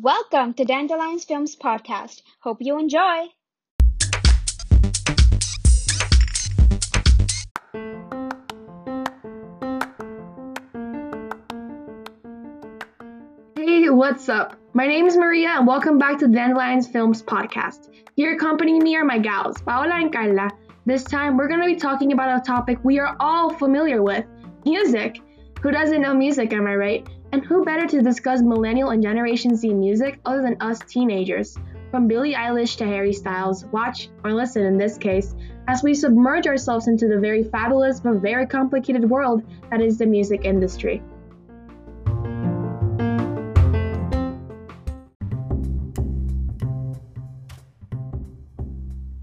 Welcome to Dandelions Films Podcast. Hope you enjoy. Hey, what's up? My name is Maria, and welcome back to Dandelions Films Podcast. Here accompanying me are my gals, Paola and Carla. This time, we're going to be talking about a topic we are all familiar with music. Who doesn't know music, am I right? And who better to discuss millennial and Generation Z music other than us teenagers? From Billie Eilish to Harry Styles, watch or listen in this case, as we submerge ourselves into the very fabulous but very complicated world that is the music industry.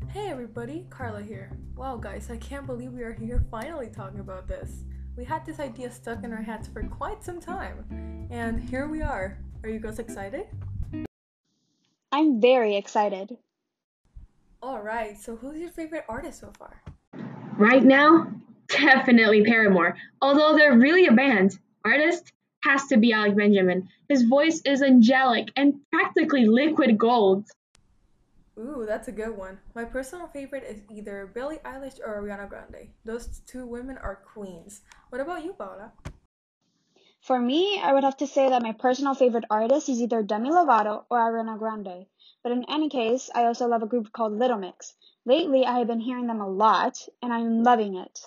Hey everybody, Carla here. Wow, guys, I can't believe we are here finally talking about this. We had this idea stuck in our heads for quite some time, and here we are. Are you guys excited? I'm very excited. Alright, so who's your favorite artist so far? Right now, definitely Paramore. Although they're really a band, artist has to be Alec Benjamin. His voice is angelic and practically liquid gold. Ooh, that's a good one. My personal favorite is either Billie Eilish or Ariana Grande. Those two women are queens. What about you, Paula? For me, I would have to say that my personal favorite artist is either Demi Lovato or Ariana Grande. But in any case, I also love a group called Little Mix. Lately, I have been hearing them a lot, and I'm loving it.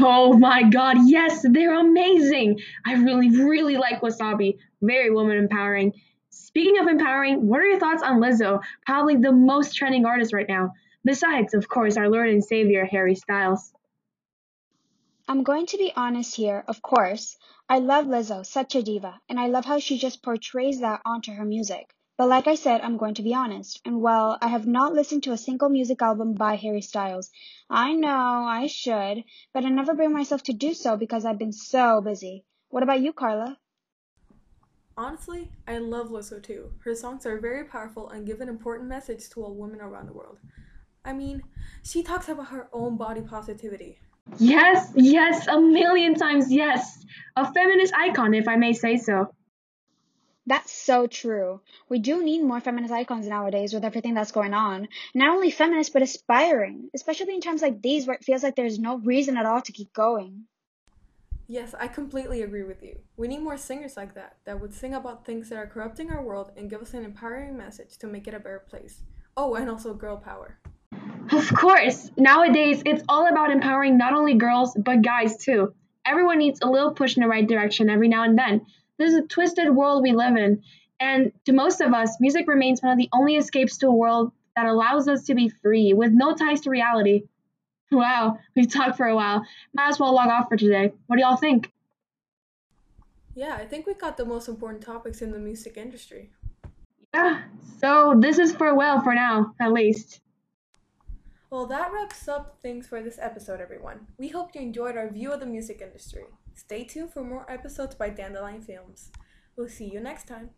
Oh my god, yes, they're amazing! I really, really like Wasabi. Very woman empowering. Speaking of empowering, what are your thoughts on Lizzo, probably the most trending artist right now? Besides, of course, our Lord and Savior, Harry Styles. I'm going to be honest here, of course. I love Lizzo, such a diva, and I love how she just portrays that onto her music. But like I said, I'm going to be honest. And well, I have not listened to a single music album by Harry Styles. I know, I should, but I never bring myself to do so because I've been so busy. What about you, Carla? Honestly, I love Lizzo too. Her songs are very powerful and give an important message to all women around the world. I mean, she talks about her own body positivity. Yes, yes, a million times yes. A feminist icon, if I may say so. That's so true. We do need more feminist icons nowadays with everything that's going on. Not only feminist, but aspiring, especially in times like these where it feels like there's no reason at all to keep going. Yes, I completely agree with you. We need more singers like that, that would sing about things that are corrupting our world and give us an empowering message to make it a better place. Oh, and also girl power. Of course, nowadays it's all about empowering not only girls, but guys too. Everyone needs a little push in the right direction every now and then. This is a twisted world we live in, and to most of us, music remains one of the only escapes to a world that allows us to be free, with no ties to reality. Wow, we've talked for a while. Might as well log off for today. What do y'all think? Yeah, I think we got the most important topics in the music industry. Yeah, so this is farewell for now, at least. Well, that wraps up things for this episode, everyone. We hope you enjoyed our view of the music industry. Stay tuned for more episodes by Dandelion Films. We'll see you next time.